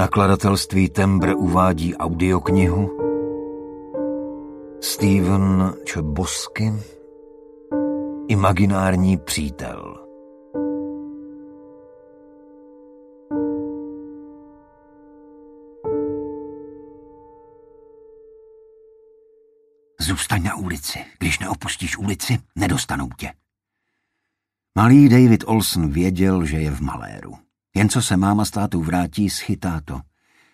Nakladatelství Tembr uvádí audioknihu Steven Čebosky Imaginární přítel Zůstaň na ulici. Když neopustíš ulici, nedostanou tě. Malý David Olson věděl, že je v maléru. Jen co se máma s tátou vrátí, schytá to.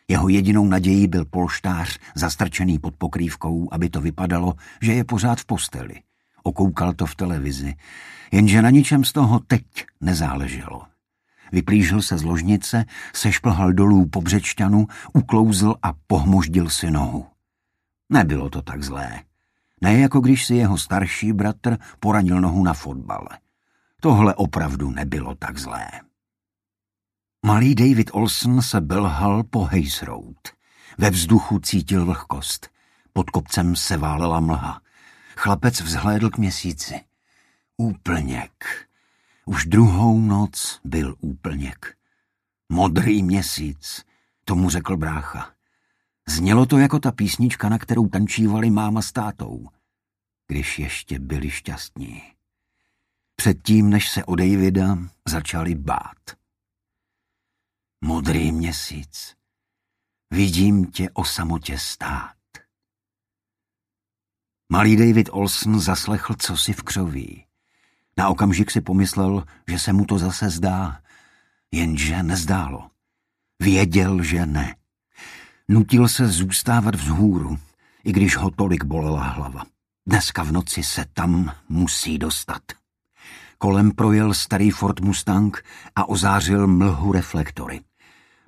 Jeho jedinou nadějí byl polštář, zastrčený pod pokrývkou, aby to vypadalo, že je pořád v posteli. Okoukal to v televizi, jenže na ničem z toho teď nezáleželo. Vyplížil se z ložnice, sešplhal dolů po břečťanu, uklouzl a pohmoždil si nohu. Nebylo to tak zlé. Ne jako když si jeho starší bratr poranil nohu na fotbale. Tohle opravdu nebylo tak zlé. Malý David Olson se belhal po Hayes Road. Ve vzduchu cítil vlhkost. Pod kopcem se válela mlha. Chlapec vzhlédl k měsíci. Úplněk. Už druhou noc byl úplněk. Modrý měsíc, tomu řekl brácha. Znělo to jako ta písnička, na kterou tančívali máma s tátou, když ještě byli šťastní. Předtím, než se o Davida začali bát. Modrý měsíc, vidím tě o samotě stát. Malý David Olson zaslechl cosi v křoví. Na okamžik si pomyslel, že se mu to zase zdá, jenže nezdálo. Věděl, že ne. Nutil se zůstávat vzhůru, i když ho tolik bolela hlava. Dneska v noci se tam musí dostat. Kolem projel starý Ford Mustang a ozářil mlhu reflektory.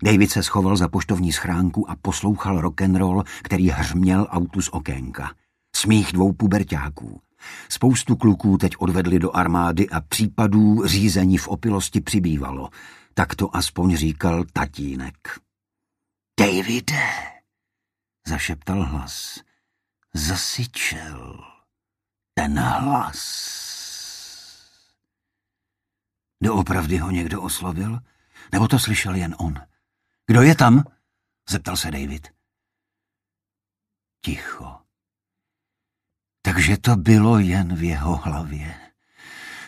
David se schoval za poštovní schránku a poslouchal rock'n'roll, který hřměl autu z okénka. Smích dvou puberťáků. Spoustu kluků teď odvedli do armády a případů řízení v opilosti přibývalo. Tak to aspoň říkal tatínek. Davide, zašeptal hlas. Zasyčel. Ten hlas. Doopravdy ho někdo oslovil? Nebo to slyšel jen on? Kdo je tam? Zeptal se David. Ticho. Takže to bylo jen v jeho hlavě.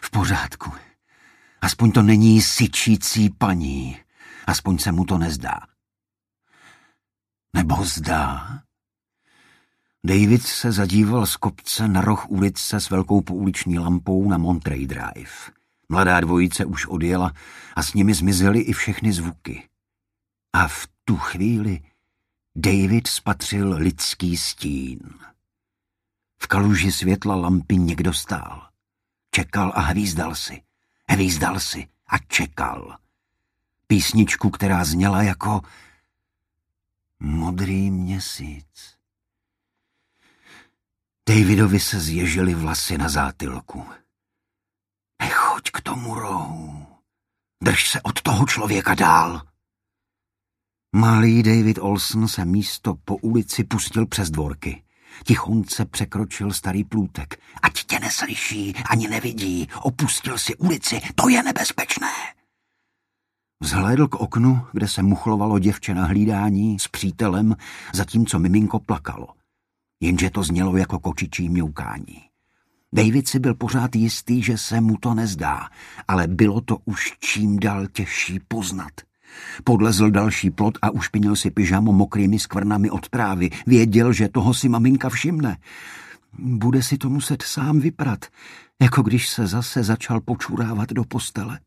V pořádku. Aspoň to není syčící paní. Aspoň se mu to nezdá. Nebo zdá? David se zadíval z kopce na roh ulice s velkou pouliční lampou na Monterey Drive. Mladá dvojice už odjela a s nimi zmizely i všechny zvuky. A v tu chvíli David spatřil lidský stín. V kaluži světla lampy někdo stál. Čekal a hvízdal si. Hvízdal si a čekal. Písničku, která zněla jako Modrý měsíc. Davidovi se zježily vlasy na zátylku. K tomu rohu. Drž se od toho člověka dál. Malý David Olson se místo po ulici pustil přes dvorky. Tichonce překročil starý plůtek. Ať tě neslyší, ani nevidí. Opustil si ulici, to je nebezpečné. Vzhlédl k oknu, kde se muchlovalo děvče na hlídání s přítelem, zatímco miminko plakalo. Jenže to znělo jako kočičí mňoukání. David si byl pořád jistý, že se mu to nezdá, ale bylo to už čím dál těžší poznat. Podlezl další plot a ušpinil si pyžamo mokrými skvrnami od trávy. Věděl, že toho si maminka všimne. Bude si to muset sám vyprat, jako když se zase začal počurávat do postele.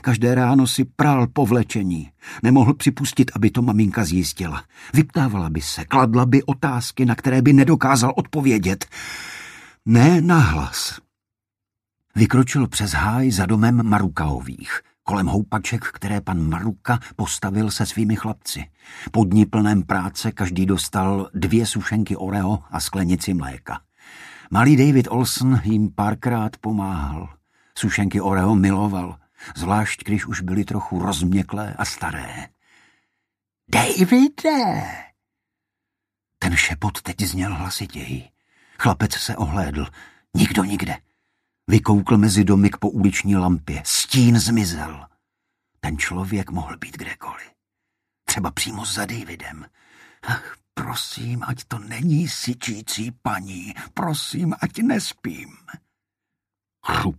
Každé ráno si prál povlečení. Nemohl připustit, aby to maminka zjistila. Vyptávala by se, kladla by otázky, na které by nedokázal odpovědět. Ne nahlas. Vykročil přes háj za domem Marukaových, kolem houpaček, které pan Maruka postavil se svými chlapci. Po dní plném práce každý dostal dvě sušenky Oreo a sklenici mléka. Malý David Olson jim párkrát pomáhal. Sušenky Oreo miloval – zvlášť když už byly trochu rozměklé a staré. Davide! Ten šepot teď zněl hlasitěji. Chlapec se ohlédl. Nikdo nikde. Vykoukl mezi domy k pouliční lampě. Stín zmizel. Ten člověk mohl být kdekoliv. Třeba přímo za Davidem. Ach, prosím, ať to není syčící paní. Prosím, ať nespím. Chrup.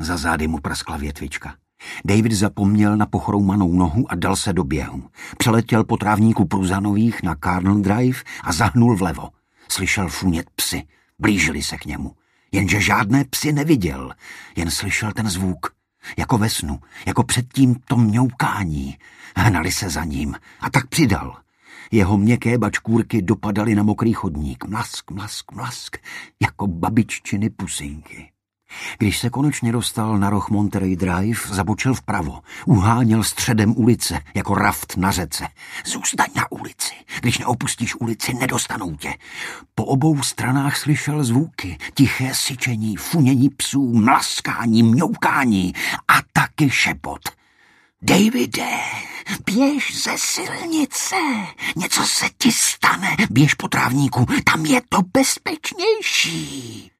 Za zády mu praskla větvička. David zapomněl na pochroumanou nohu a dal se do běhu. Přeletěl po trávníku Pruzanových na Carnel Drive a zahnul vlevo. Slyšel funět psy. Blížili se k němu. Jenže žádné psy neviděl, jen slyšel ten zvuk. Jako ve snu, jako předtím to mňoukání. Hnali se za ním a tak přidal. Jeho měkké bačkůrky dopadaly na mokrý chodník. Mlask, mlask, mlask, jako babiččiny pusinky. Když se konečně dostal na roh Monterey Drive, zabočil vpravo. Uháněl středem ulice, jako raft na řece. Zůstaň na ulici. Když neopustíš ulici, nedostanou tě. Po obou stranách slyšel zvuky. Tiché syčení, funění psů, mlaskání, mňoukání a taky šepot. Davide, běž ze silnice, něco se ti stane, běž po trávníku, tam je to bezpečnější.